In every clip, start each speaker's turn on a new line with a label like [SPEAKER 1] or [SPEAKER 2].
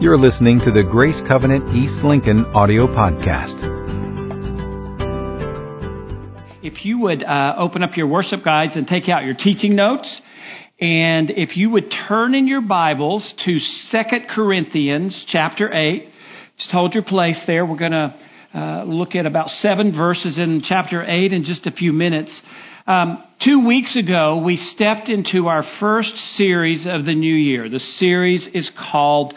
[SPEAKER 1] You're listening to the Grace Covenant East Lincoln audio podcast.
[SPEAKER 2] If you would uh, open up your worship guides and take out your teaching notes, and if you would turn in your Bibles to Second Corinthians chapter 8, just hold your place there. We're going to uh, look at about seven verses in chapter 8 in just a few minutes. Um, two weeks ago, we stepped into our first series of the new year. The series is called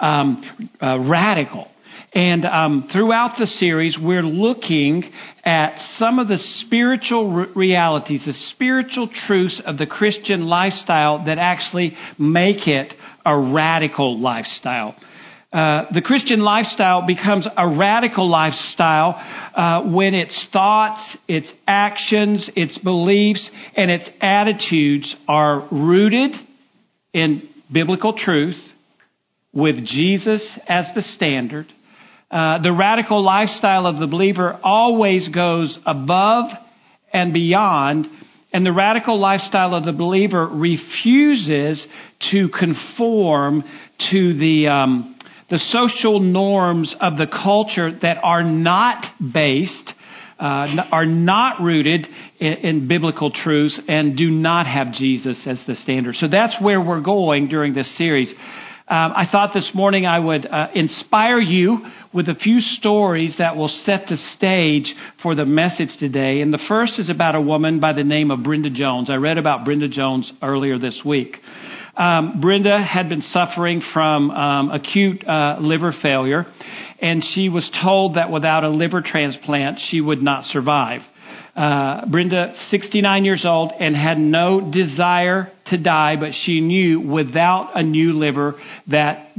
[SPEAKER 2] um, uh, Radical. And um, throughout the series, we're looking at some of the spiritual re- realities, the spiritual truths of the Christian lifestyle that actually make it a radical lifestyle. Uh, the Christian lifestyle becomes a radical lifestyle uh, when its thoughts, its actions, its beliefs, and its attitudes are rooted in biblical truth with Jesus as the standard. Uh, the radical lifestyle of the believer always goes above and beyond, and the radical lifestyle of the believer refuses to conform to the um, the social norms of the culture that are not based, uh, are not rooted in, in, biblical truths, and do not have Jesus as the standard. So that's where we're going during this series. Um, I thought this morning I would uh, inspire you with a few stories that will set the stage for the message today. And the first is about a woman by the name of Brenda Jones. I read about Brenda Jones earlier this week. Um, Brenda had been suffering from um, acute uh, liver failure, and she was told that without a liver transplant, she would not survive. Uh, Brenda, 69 years old, and had no desire to die, but she knew without a new liver that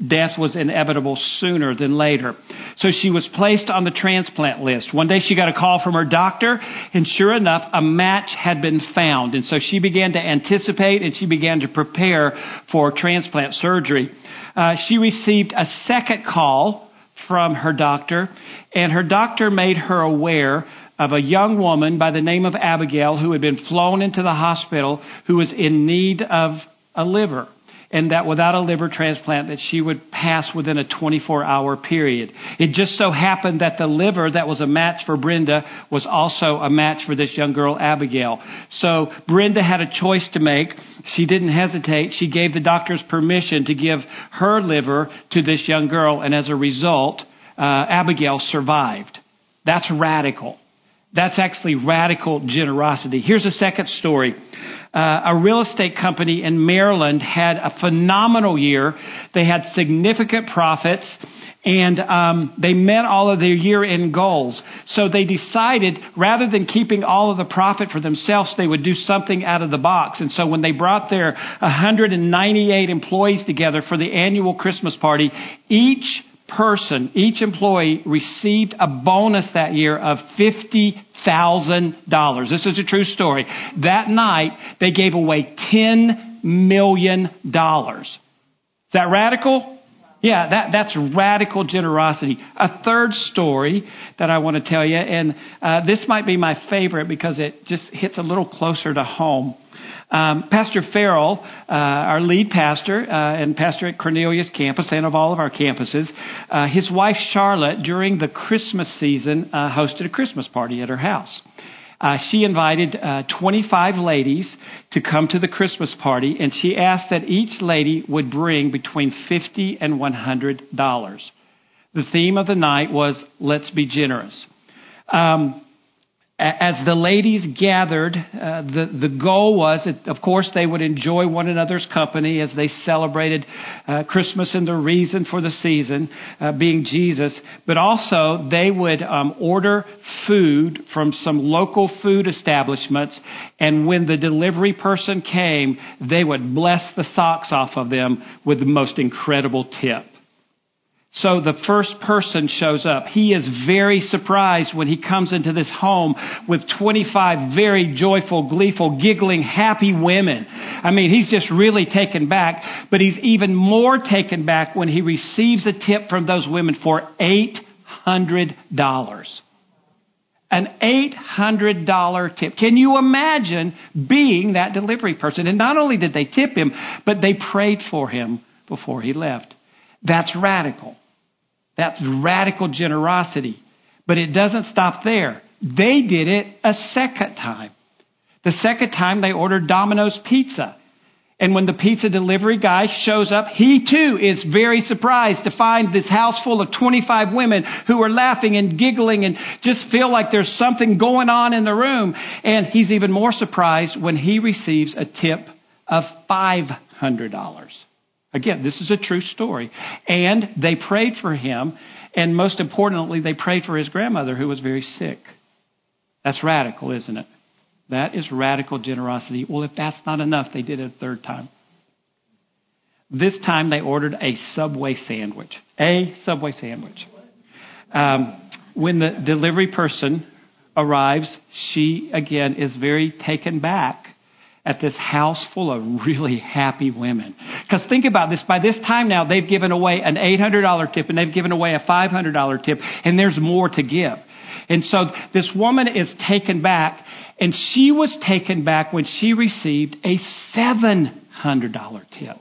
[SPEAKER 2] death was inevitable sooner than later. So she was placed on the transplant list. One day she got a call from her doctor, and sure enough, a match had been found. And so she began to anticipate and she began to prepare for transplant surgery. Uh, she received a second call from her doctor, and her doctor made her aware of a young woman by the name of Abigail who had been flown into the hospital who was in need of a liver and that without a liver transplant that she would pass within a 24 hour period. It just so happened that the liver that was a match for Brenda was also a match for this young girl, Abigail. So Brenda had a choice to make. She didn't hesitate. She gave the doctors permission to give her liver to this young girl, and as a result, uh, Abigail survived. That's radical. That's actually radical generosity. Here's a second story. Uh, a real estate company in Maryland had a phenomenal year. They had significant profits and um, they met all of their year end goals. So they decided rather than keeping all of the profit for themselves, they would do something out of the box. And so when they brought their 198 employees together for the annual Christmas party, each person, each employee received a bonus that year of $50,000. This is a true story. That night, they gave away $10 million. Is that radical? Yeah, that, that's radical generosity. A third story that I want to tell you, and uh, this might be my favorite because it just hits a little closer to home. Um, pastor Farrell, uh, our lead pastor uh, and pastor at Cornelius campus and of all of our campuses, uh, his wife Charlotte, during the Christmas season, uh, hosted a Christmas party at her house. Uh, she invited uh, 25 ladies to come to the Christmas party, and she asked that each lady would bring between 50 and 100 dollars. The theme of the night was "Let's be generous." Um, as the ladies gathered, uh, the, the goal was that, of course, they would enjoy one another's company as they celebrated uh, Christmas and the reason for the season uh, being Jesus, but also they would um, order food from some local food establishments, and when the delivery person came, they would bless the socks off of them with the most incredible tip. So the first person shows up. He is very surprised when he comes into this home with 25 very joyful, gleeful, giggling, happy women. I mean, he's just really taken back, but he's even more taken back when he receives a tip from those women for $800. An $800 tip. Can you imagine being that delivery person? And not only did they tip him, but they prayed for him before he left. That's radical. That's radical generosity. But it doesn't stop there. They did it a second time. The second time they ordered Domino's pizza. And when the pizza delivery guy shows up, he too is very surprised to find this house full of 25 women who are laughing and giggling and just feel like there's something going on in the room. And he's even more surprised when he receives a tip of $500. Again, this is a true story. And they prayed for him, and most importantly, they prayed for his grandmother who was very sick. That's radical, isn't it? That is radical generosity. Well, if that's not enough, they did it a third time. This time they ordered a Subway sandwich. A Subway sandwich. Um, when the delivery person arrives, she again is very taken back at this house full of really happy women. Because think about this. By this time now, they've given away an $800 tip and they've given away a $500 tip, and there's more to give. And so this woman is taken back, and she was taken back when she received a $700 tip.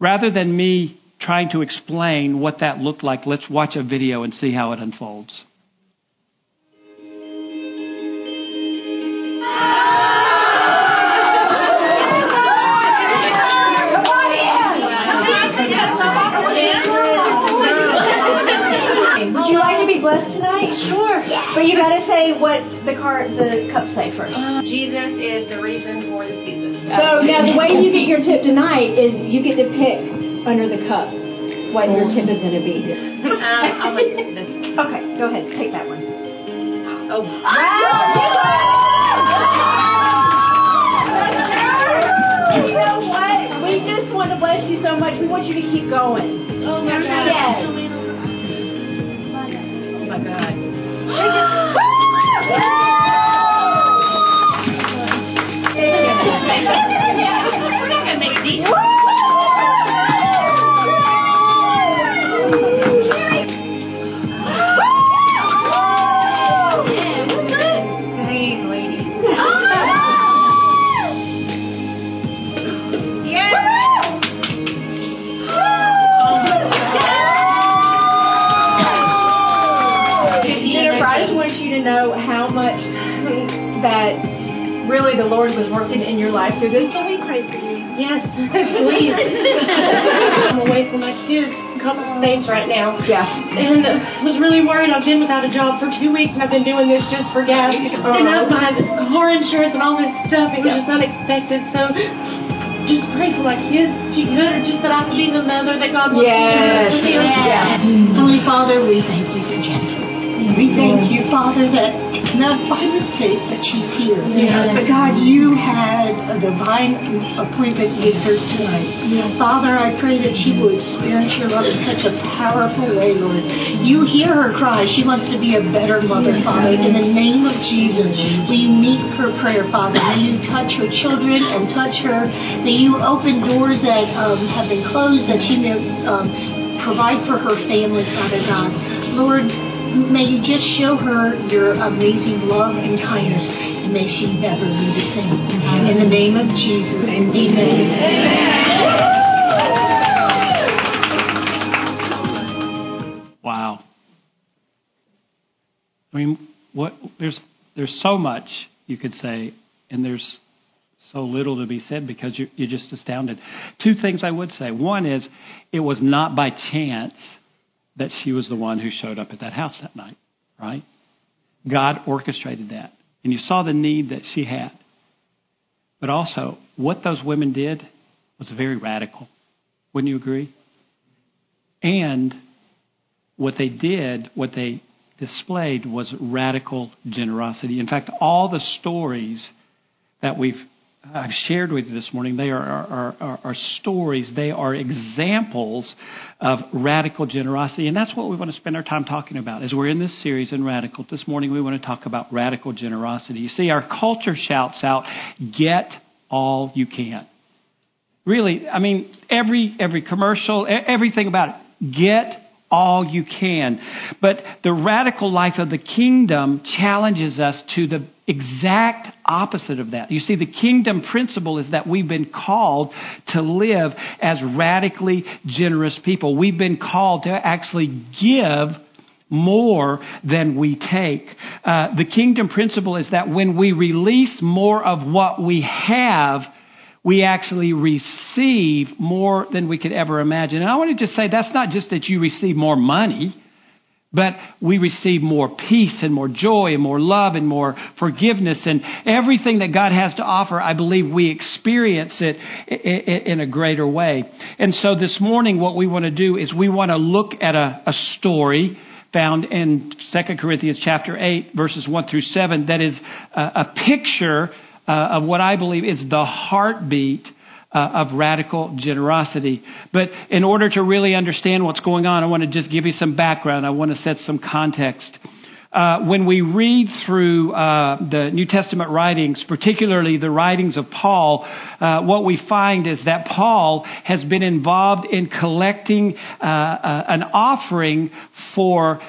[SPEAKER 2] Rather than me trying to explain what that looked like, let's watch a video and see how it unfolds.
[SPEAKER 3] But you got to say what the card, the cups say first.
[SPEAKER 4] Uh, Jesus is the reason for the season.
[SPEAKER 3] So now the way you get your tip tonight is you get to pick under the cup what your tip is going to be.
[SPEAKER 4] Um, I'll at this.
[SPEAKER 3] Okay, go ahead. Take that one.
[SPEAKER 4] Oh,
[SPEAKER 3] You know what? We just want to bless you so much. We want you to keep going.
[SPEAKER 4] oh my God.
[SPEAKER 3] Yes.
[SPEAKER 4] Oh my God. We're
[SPEAKER 3] know how much that really the Lord was working in your life through this.
[SPEAKER 4] Can we pray for you? Yes, please. I'm away from my kids a couple states right now.
[SPEAKER 3] Yeah.
[SPEAKER 4] And uh, was really worried. I've been without a job for two weeks and I've been doing this just for gas. And I my car insurance and all this stuff. It was just unexpected. So just pray for my kids. If you could, or just that I could be the mother that God wants
[SPEAKER 3] Yes.
[SPEAKER 4] me to be.
[SPEAKER 3] Yeah.
[SPEAKER 5] Holy Father, we thank you for Jennifer. We thank you, Father, that not by mistake that she's here. But God, you had a divine appointment with her tonight. Father, I pray that she will experience your love in such a powerful way, Lord. You hear her cry. She wants to be a better mother, Father. In the name of Jesus, you meet her prayer, Father? May you touch her children and touch her. May you open doors that um, have been closed that she may um, provide for her family, Father God. Lord, may you just show her your amazing love and kindness, and may she never be the same. In the name of Jesus, amen.
[SPEAKER 2] Wow. I mean, what there's there's so much you could say, and there's so little to be said because you're, you're just astounded. Two things I would say. One is, it was not by chance that she was the one who showed up at that house that night, right? God orchestrated that, and you saw the need that she had. But also, what those women did was very radical. Wouldn't you agree? And what they did, what they displayed was radical generosity. In fact, all the stories that we've I've shared with you this morning, they are, are, are, are stories, they are examples of radical generosity. And that's what we want to spend our time talking about as we're in this series in Radical. This morning we want to talk about radical generosity. You see, our culture shouts out, get all you can. Really, I mean, every every commercial, everything about it, get all you can. But the radical life of the kingdom challenges us to the exact opposite of that. You see, the kingdom principle is that we've been called to live as radically generous people. We've been called to actually give more than we take. Uh, the kingdom principle is that when we release more of what we have, we actually receive more than we could ever imagine. And I want to just say that's not just that you receive more money, but we receive more peace and more joy and more love and more forgiveness and everything that God has to offer. I believe we experience it in a greater way. And so this morning, what we want to do is we want to look at a, story found in 2 Corinthians chapter 8 verses 1 through 7 that is a, a picture uh, of what I believe is the heartbeat uh, of radical generosity. But in order to really understand what's going on, I want to just give you some background. I want to set some context. Uh, when we read through uh, the New Testament writings, particularly the writings of Paul, uh, what we find is that Paul has been involved in collecting uh, uh, an offering for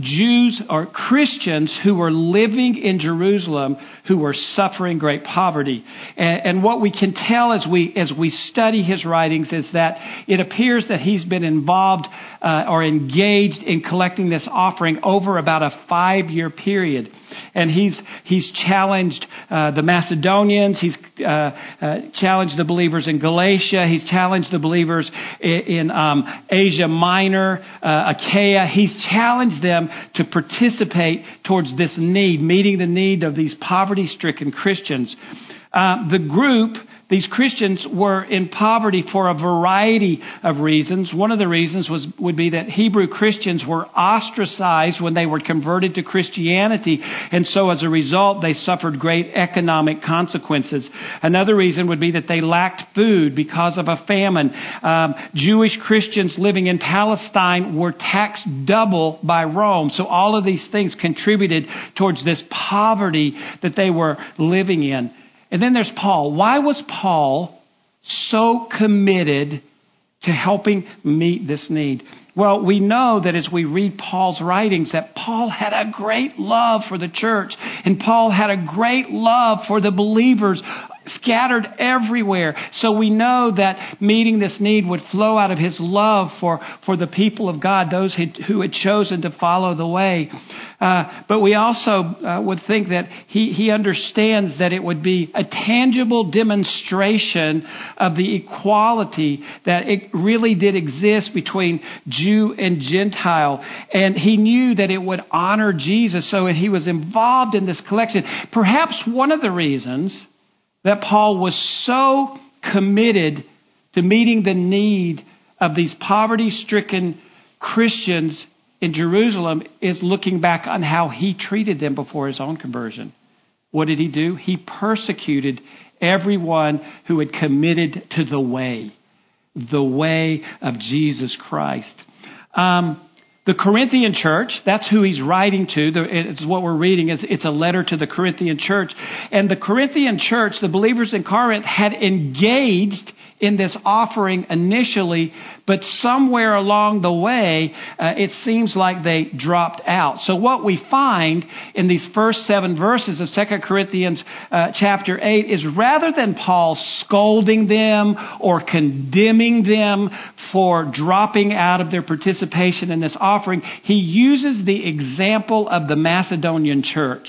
[SPEAKER 2] Jews or Christians who were living in Jerusalem who were suffering great poverty. And, and, what we can tell as we as we study his writings is that it appears that he's been involved or engaged in collecting this offering over about a five year period. And he's he's challenged uh, the Macedonians. He's uh, uh, challenged the believers in Galatia. He's challenged the believers in, in um, Asia Minor, Achaia. He's challenged them to participate towards this need, meeting the need of these poverty stricken Christians. Uh, the group these Christians were in poverty for a variety of reasons. One of the reasons was, would be that Hebrew Christians were ostracized when they were converted to Christianity, and so as a result, they suffered great economic consequences. Another reason would be that they lacked food because of a famine. Um, Jewish Christians living in Palestine were taxed double by Rome, so all of these things contributed towards this poverty that they were living in. And then there's Paul. Why was Paul so committed to helping meet this need? Well, we know that as we read Paul's writings that Paul had a great love for the church and Paul had a great love for the believers scattered everywhere. So we know that meeting this need would flow out of his love for, for the people of God, those who had chosen to follow the way. Uh, but we also uh, would think that he, he understands that it would be a tangible demonstration of the equality that it really did exist between Jew and Gentile. And he knew that it would honor Jesus, so he was involved in this collection. Perhaps one of the reasons that Paul was so committed to meeting the need of these poverty stricken Christians in Jerusalem is looking back on how he treated them before his own conversion. What did he do? He persecuted everyone who had committed to the way, the way of Jesus Christ. Um, the Corinthian church, that's who he's writing to. It's what we're reading. It's a letter to the Corinthian church. And the Corinthian church, the believers in Corinth, had engaged in this offering initially, but somewhere along the way, uh, it seems like they dropped out. So what we find in these first seven verses of 2 Corinthians uh, chapter 8 is rather than Paul scolding them or condemning them for dropping out of their participation in this offering, he uses the example of the Macedonian church.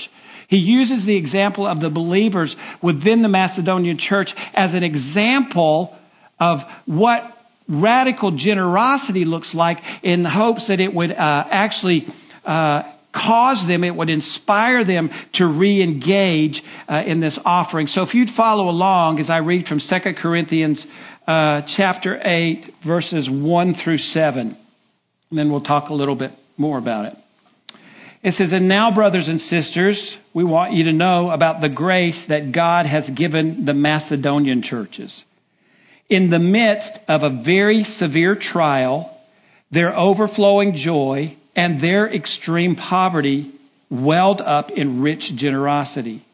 [SPEAKER 2] He uses the example of the believers within the Macedonian church as an example of what radical generosity looks like in hopes that it would uh, actually uh, cause them, it would inspire them to re engage uh, in this offering. So if you'd follow along as I read from 2 Corinthians uh, chapter 8, verses 1 through 7, and then we'll talk a little bit more about it. It says, And now, brothers and sisters, we want you to know about the grace that God has given the Macedonian churches. In the midst of a very severe trial, their overflowing joy and their extreme poverty welled up in rich generosity.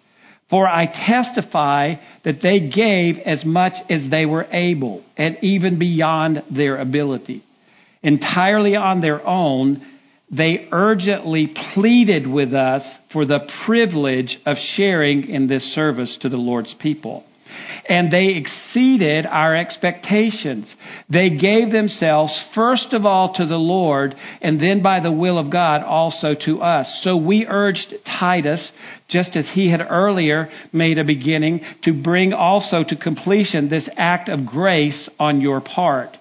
[SPEAKER 2] For I testify that they gave as much as they were able, and even beyond their ability entirely on their own, they urgently pleaded with us for the privilege of sharing in this service to the Lord's people. And they exceeded our expectations. They gave themselves first of all to the Lord, and then by the will of God also to us. So we urged Titus, just as he had earlier made a beginning, to bring also to completion this act of grace on your part.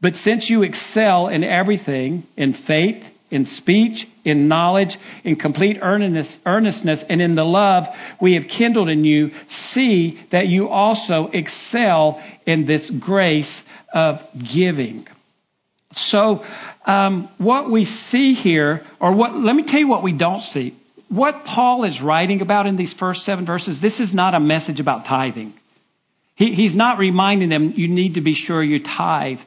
[SPEAKER 2] But since you excel in everything, in faith, in speech, in knowledge, in complete earnestness, and in the love we have kindled in you, see that you also excel in this grace of giving. So, um, what we see here, or what, let me tell you what we don't see. What Paul is writing about in these first seven verses, this is not a message about tithing. He, he's not reminding them you need to be sure you tithe.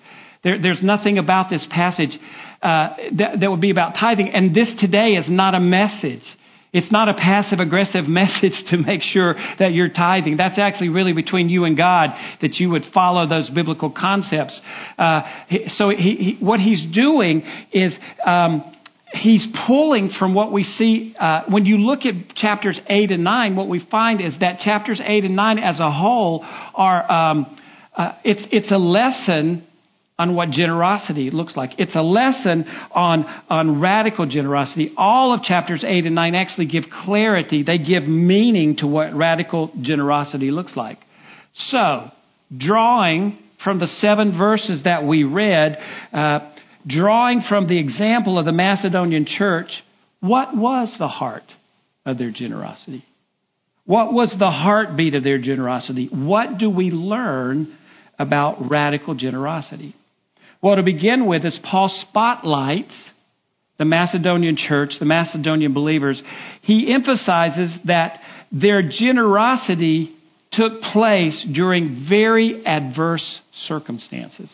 [SPEAKER 2] There, there's nothing about this passage uh, that, that would be about tithing. And this today is not a message. It's not a passive aggressive message to make sure that you're tithing. That's actually really between you and God that you would follow those biblical concepts. Uh, so he, he, what he's doing is um, he's pulling from what we see. Uh, when you look at chapters 8 and 9, what we find is that chapters 8 and 9 as a whole are, um, uh, it's, it's a lesson on what generosity looks like. It's a lesson on, on radical generosity. All of chapters 8 and 9 actually give clarity, they give meaning to what radical generosity looks like. So, drawing from the seven verses that we read, uh, drawing from the example of the Macedonian church, what was the heart of their generosity? What was the heartbeat of their generosity? What do we learn about radical generosity? Well, to begin with, as Paul spotlights the Macedonian church, the Macedonian believers, he emphasizes that their generosity took place during very adverse circumstances.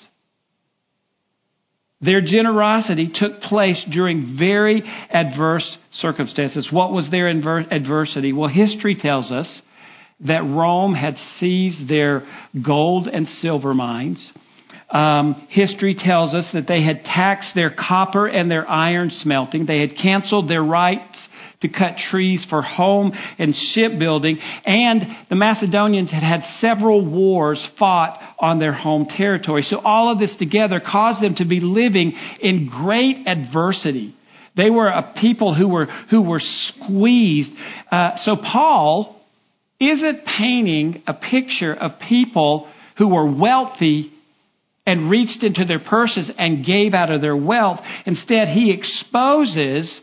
[SPEAKER 2] Their generosity took place during very adverse circumstances. What was their adversity? Well, history tells us that Rome had seized their gold and silver mines. Um, history tells us that they had taxed their copper and their iron smelting. They had canceled their rights to cut trees for home and shipbuilding. And the Macedonians had had several wars fought on their home territory. So all of this together caused them to be living in great adversity. They were a people who were, who were squeezed. Uh, so Paul isn't painting a picture of people who were wealthy and reached into their purses and gave out of their wealth. Instead, he exposes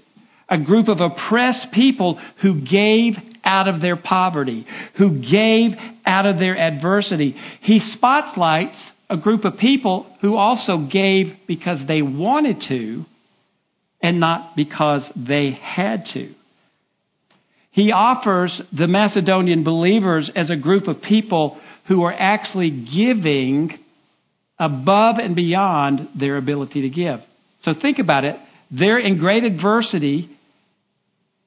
[SPEAKER 2] a group of oppressed people who gave out of their poverty, who gave out of their adversity. He spotlights a group of people who also gave because they wanted to and not because they had to. He offers the Macedonian believers as a group of people who are actually giving above and beyond their ability to give. So think about it. They're in great adversity.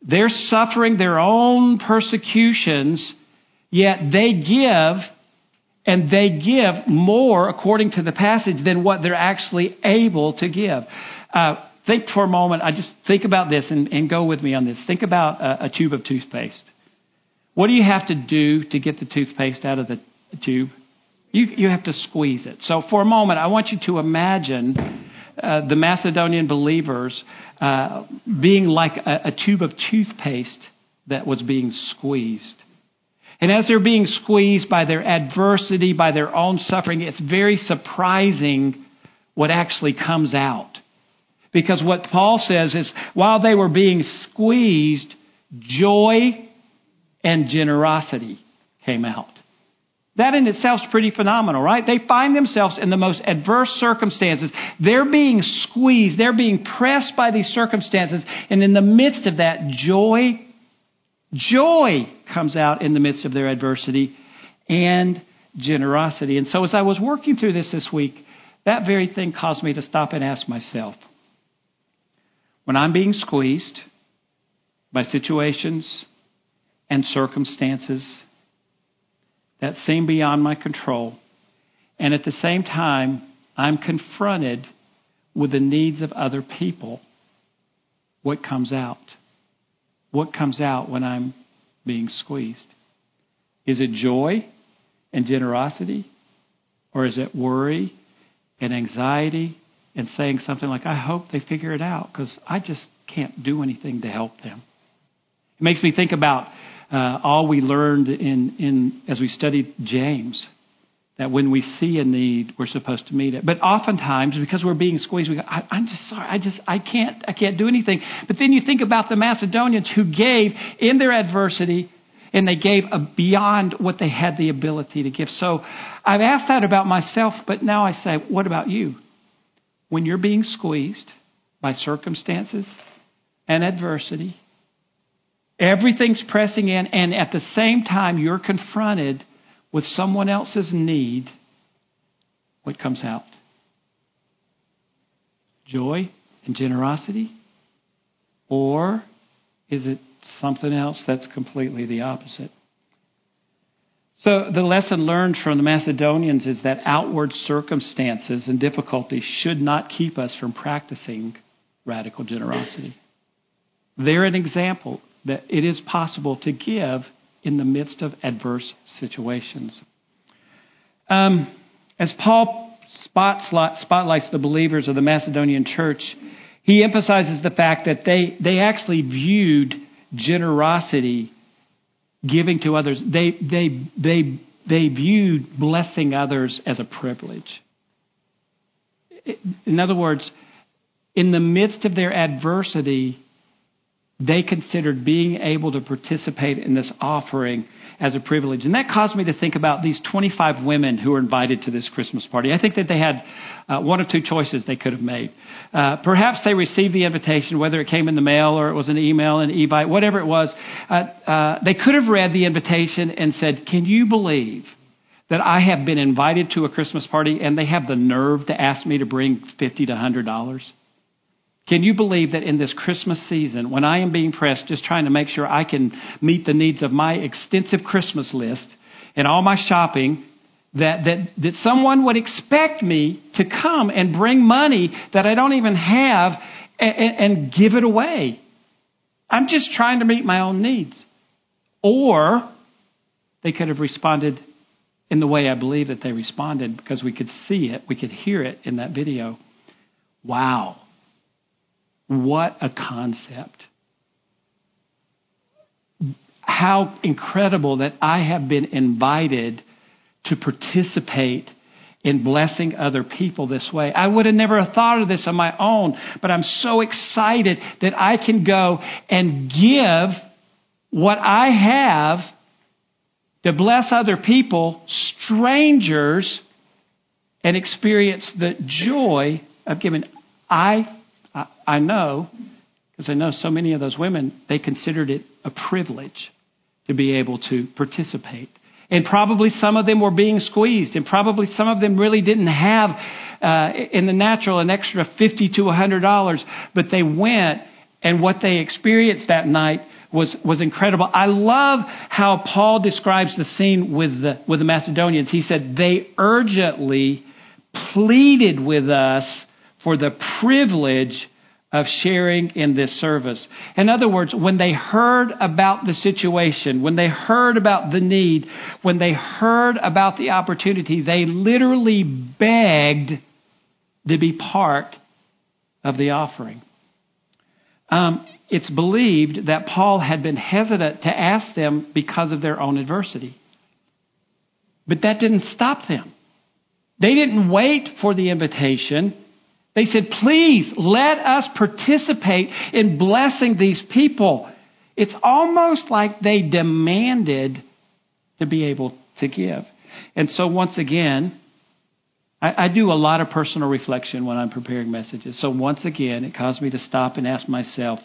[SPEAKER 2] They're suffering their own persecutions, yet they give, and they give more, according to the passage, than what they're actually able to give. Uh, think for a moment, I just think about this and, and go with me on this. Think about a, a tube of toothpaste. What do you have to do to get the toothpaste out of the tube? You, you have to squeeze it. So, for a moment, I want you to imagine uh, the Macedonian believers uh, being like a, a tube of toothpaste that was being squeezed. And as they're being squeezed by their adversity, by their own suffering, it's very surprising what actually comes out. Because what Paul says is while they were being squeezed, joy and generosity came out. That in itself is pretty phenomenal, right? They find themselves in the most adverse circumstances. They're being squeezed, they're being pressed by these circumstances, and in the midst of that, joy, joy comes out in the midst of their adversity and generosity. And so as I was working through this this week, that very thing caused me to stop and ask myself when I'm being squeezed by situations and circumstances, that seem beyond my control. And at the same time, I'm confronted with the needs of other people, what comes out? What comes out when I'm being squeezed? Is it joy and generosity? Or is it worry and anxiety and saying something like, I hope they figure it out because I just can't do anything to help them? It makes me think about uh, all we learned in, in as we studied James that when we see a need, we're supposed to meet it. But oftentimes, because we're being squeezed, we go, I, am just sorry, I just, I can't, I can't do anything. But then you think about the Macedonians who gave in their adversity, and they gave beyond what they had the ability to give. So I've asked that about myself, but now I say, what about you? When you're being squeezed by circumstances and adversity, everything's pressing in, and at the same time, you're confronted with someone else's need, what comes out? Joy and generosity? Or is it something else that's completely the opposite? So, the lesson learned from the Macedonians is that outward circumstances and difficulties should not keep us from practicing radical generosity. They're an example that it is possible to give in the midst of adverse situations. Um, as Paul spotlights the believers of the Macedonian church, he emphasizes the fact that they, they actually viewed generosity, giving to others, they, they, they, they viewed blessing others as a privilege. In other words, in the midst of their adversity, they considered being able to participate in this offering as a privilege. And that caused me to think about these 25 women who were invited to this Christmas party. I think that they had uh, one of two choices they could have made. Uh, perhaps they received the invitation, whether it came in the mail or it was an email, an Evite, whatever it was. Uh, uh they could have read the invitation and said, Can you believe that I have been invited to a Christmas party and they have the nerve to ask me to bring 50 to $100? Can you believe that in this Christmas season, when I am being pressed just trying to make sure I can meet the needs of my extensive Christmas list and all my shopping, that, that, that someone would expect me to come and bring money that I don't even have and, and give it away? I'm just trying to meet my own needs. Or they could have responded in the way I believe that they responded because we could see it, we could hear it in that video. Wow. What a concept. How incredible that I have been invited to participate in blessing other people this way. I would have never thought of this on my own, but I'm so excited that I can go and give what I have to bless other people, strangers, and experience the joy of giving. I I, I know, because I know so many of those women, they considered it a privilege to be able to participate. And probably some of them were being squeezed, and probably some of them really didn't have uh, in the natural an extra fifty to a hundred dollars, but they went, and what they experienced that night was was incredible. I love how Paul describes the scene with the with the Macedonians. He said they urgently pleaded with us for the privilege of sharing in this service. In other words, when they heard about the situation, when they heard about the need, when they heard about the opportunity, they literally begged to be part of the offering. Um, it's believed that Paul had been hesitant to ask them because of their own adversity. But that didn't stop them. They didn't wait for the invitation. They said, please let us participate in blessing these people. It's almost like they demanded to be able to give. And so, once again, I, I, do a lot of personal reflection when I'm preparing messages. So, once again, it caused me to stop and ask myself,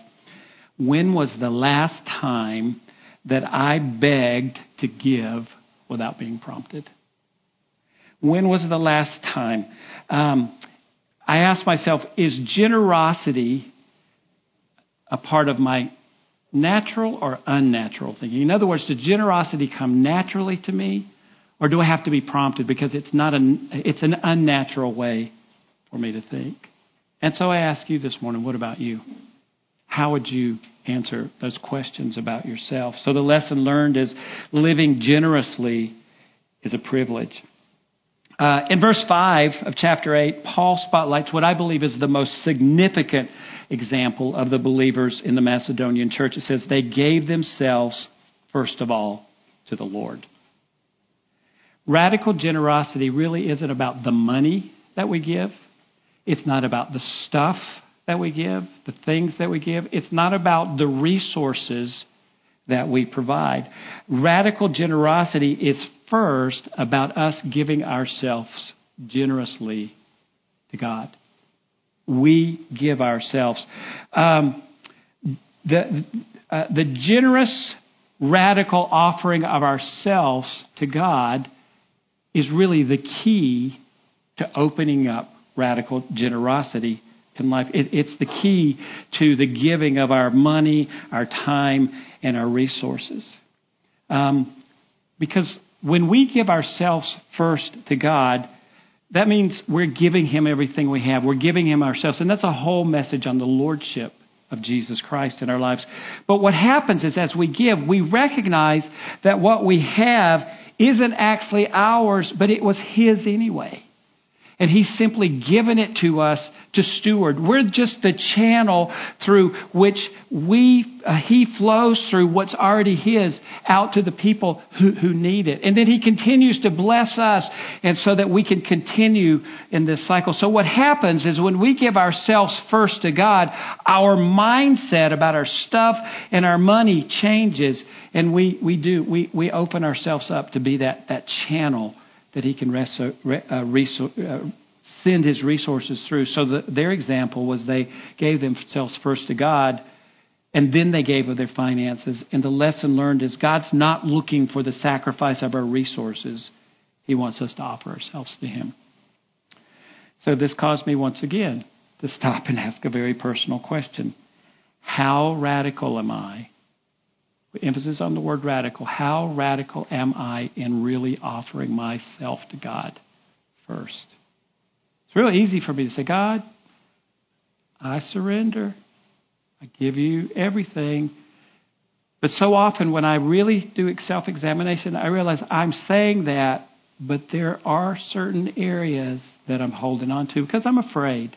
[SPEAKER 2] when was the last time that I begged to give without being prompted? When was the last time? Um, I ask myself, is generosity a part of my natural or unnatural thinking? In other words, does generosity come naturally to me, or do I have to be prompted because it's not a, it's an unnatural way for me to think? And so I ask you this morning, what about you? How would you answer those questions about yourself? So the lesson learned is living generously is a privilege. Uh, in verse 5 of chapter 8, Paul spotlights what I believe is the most significant example of the believers in the Macedonian church. It says, They gave themselves, first of all, to the Lord. Radical generosity really isn't about the money that we give, it's not about the stuff that we give, the things that we give, it's not about the resources that we provide. Radical generosity is first about us giving ourselves generously to God. We give ourselves. Um, the, uh, the generous, radical offering of ourselves to God is really the key to opening up radical generosity in life. It, it's the key to the giving of our money, our time, and our resources. Um, because when we give ourselves first to God, that means we're giving Him everything we have. We're giving Him ourselves. And that's a whole message on the Lordship of Jesus Christ in our lives. But what happens is as we give, we recognize that what we have isn't actually ours, but it was His anyway and He's simply given it to us to steward. We're just the channel through which we, uh, He flows through what's already His out to the people who, who need it. And then He continues to bless us and so that we can continue in this cycle. So what happens is when we give ourselves first to God, our mindset about our stuff and our money changes and we, we do, we, we open ourselves up to be that, that channel that he can res- uh, uh, send his resources through. So the, their example was they gave themselves first to God, and then they gave of their finances. And the lesson learned is God's not looking for the sacrifice of our resources. He wants us to offer ourselves to Him. So this caused me once again to stop and ask a very personal question. How radical am I emphasis on the word radical. How radical am I in really offering myself to God first? It's real easy for me to say, God, I surrender. I give you everything. But so often when I really do self examination, I realize I'm saying that, but there are certain areas that I'm holding on to because I'm afraid.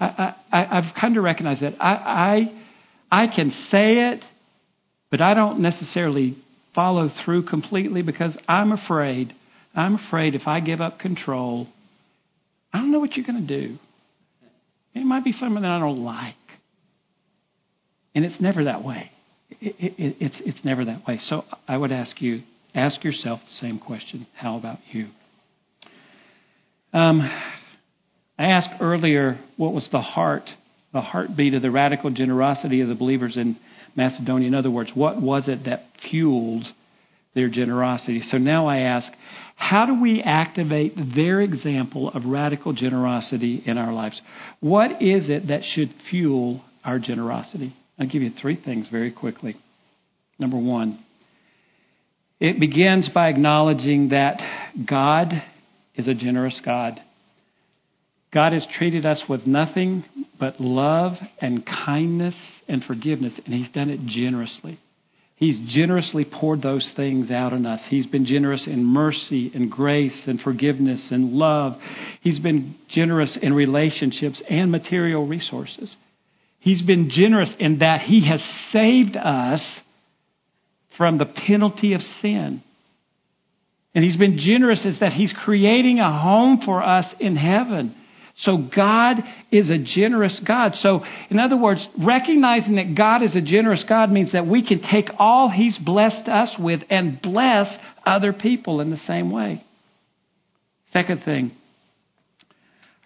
[SPEAKER 2] I, I, I've kind of recognized that I, I, I can say it but I don't necessarily follow through completely because I'm afraid. I'm afraid if I give up control, I don't know what you're going to do. It might be something that I don't like. And it's never that way. It, it, it's, it's never that way. So I would ask you, ask yourself the same question. How about you? Um, I asked earlier what was the heart, the heartbeat of the radical generosity of the believers in Macedonia. In other words, what was it that fueled their generosity? So now I ask, how do we activate their example of radical generosity in our lives? What is it that should fuel our generosity? I'll give you three things very quickly. Number one, it begins by acknowledging that God is a generous God. God has treated us with nothing but love and kindness and forgiveness, and He's done it generously. He's generously poured those things out on us. He's been generous in mercy and grace and forgiveness and love. He's been generous in relationships and material resources. He's been generous in that He has saved us from the penalty of sin. And He's been generous in that He's creating a home for us in heaven. So God is a generous God. So, in other words, recognizing that God is a generous God means that we can take all He's blessed us with and bless other people in the same way. Second thing,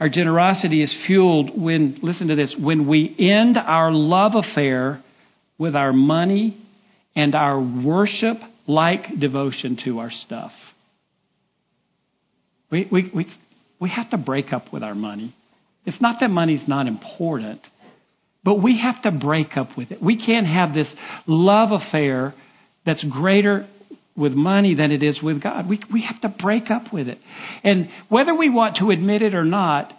[SPEAKER 2] our generosity is fueled when, listen to this, when we end our love affair with our money and our worship like devotion to our stuff. We, we, we, we have to break up with our money. It's not that money's not important, but we have to break up with it. We can't have this love affair that's greater with money than it is with God. We, we have to break up with it. And whether we want to admit it or not,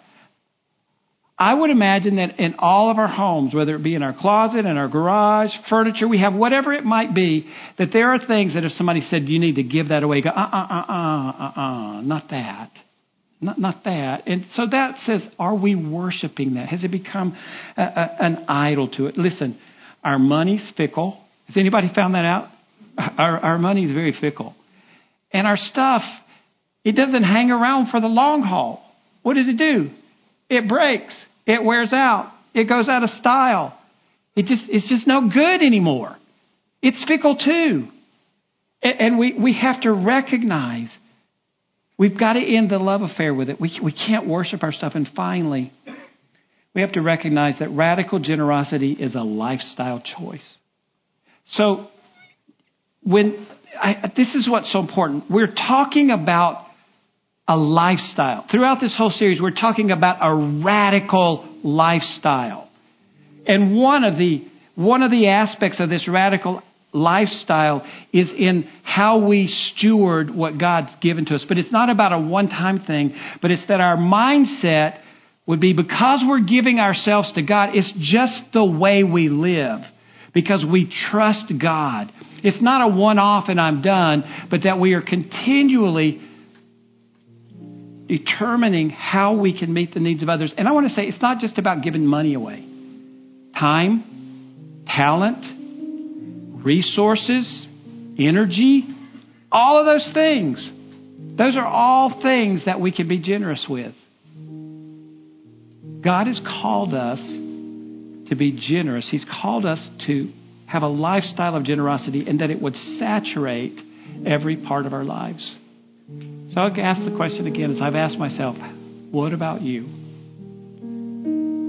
[SPEAKER 2] I would imagine that in all of our homes, whether it be in our closet, in our garage, furniture, we have whatever it might be, that there are things that if somebody said you need to give that away, go, uh uh uh uh uh uh, not that. Not, not that. And so that says, are we worshiping that? Has it become a, a, an idol to it? Listen, our money's fickle. Has anybody found that out? Our, our money is very fickle. And our stuff, it doesn't hang around for the long haul. What does it do? It breaks. It wears out. It goes out of style. It just, it's just no good anymore. It's fickle too. And we, we have to recognize we've got to end the love affair with it. We, we can't worship our stuff. And finally, we have to recognize that radical generosity is a lifestyle choice. So, when I, this is what's so important, we're talking about a lifestyle. Throughout this whole series, we're talking about a radical lifestyle. And one of the, one of the aspects of this radical lifestyle is in how we steward what God's given to us. But it's not about a one time thing, but it's that our mindset would be because we're giving ourselves to God, it's just the way we live because we trust God. It's not a one off and I'm done, but that we are continually determining how we can meet the needs of others. And I want to say it's not just about giving money away. Time, talent, resources, energy, all of those things. Those are all things that we can be generous with. God has called us to be generous. He's called us to have a lifestyle of generosity and that it would saturate every part of our lives. So I'll ask the question again as I've asked myself what about you?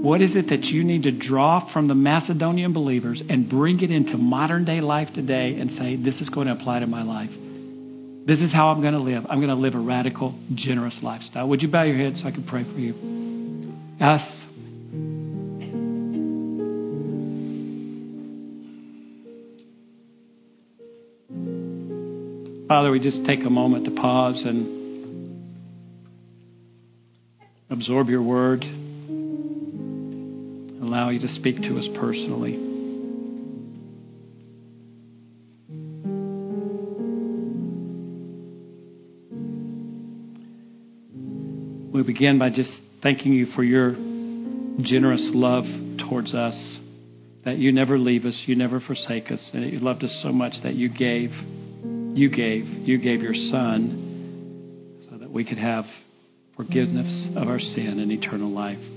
[SPEAKER 2] What is it that you need to draw from the Macedonian believers and bring it into modern day life today and say, this is going to apply to my life? This is how I'm going to live. I'm going to live a radical, generous lifestyle. Would you bow your head so I can pray for you? Us. Father, we just take a moment to pause and absorb your word, allow you to speak to us personally. We begin by just thanking you for your generous love towards us, that you never leave us, you never forsake us, and that you loved us so much that you gave, you gave, you gave your Son so that we could have forgiveness of our sin and eternal life.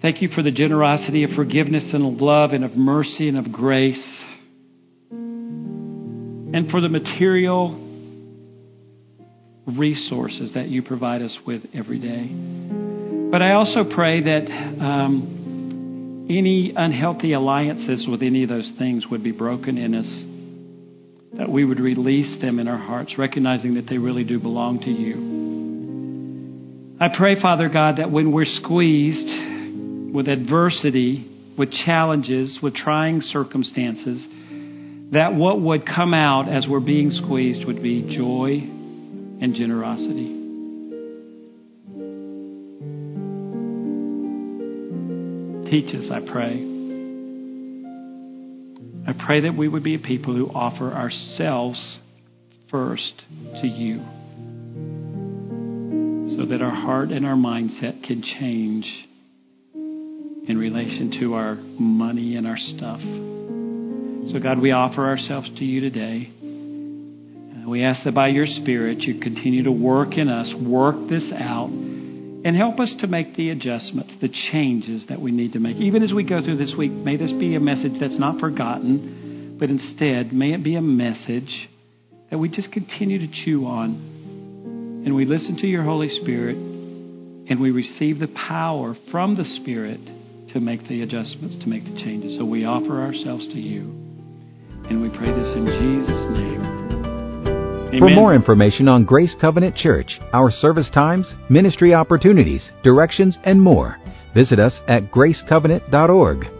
[SPEAKER 2] Thank you for the generosity of forgiveness and of love and of mercy and of grace. And for the material resources that you provide us with every day. But I also pray that um, any unhealthy alliances with any of those things would be broken in us, that we would release them in our hearts, recognizing that they really do belong to you. I pray, Father God, that when we're squeezed with adversity, with challenges, with trying circumstances, that what would come out as we're being squeezed would be joy and generosity. Teach us, I pray. I pray that we would be a people who offer ourselves first to you so that our heart and our mindset can change in relation to our money and our stuff. So, God, we offer ourselves to you today. Uh, we ask that by your Spirit you continue to work in us, work this out, and help us to make the adjustments, the changes that we need to make. Even as we go through this week, may this be a message that's not forgotten, but instead, may it be a message that we just continue to chew on and we listen to your Holy Spirit and we receive the power from the Spirit to make the adjustments, to make the changes. So we offer ourselves to you. And we pray this in Jesus' name. Amen.
[SPEAKER 1] For more information on Grace Covenant Church, our service times, ministry opportunities, directions, and more, visit us at gracecovenant.org.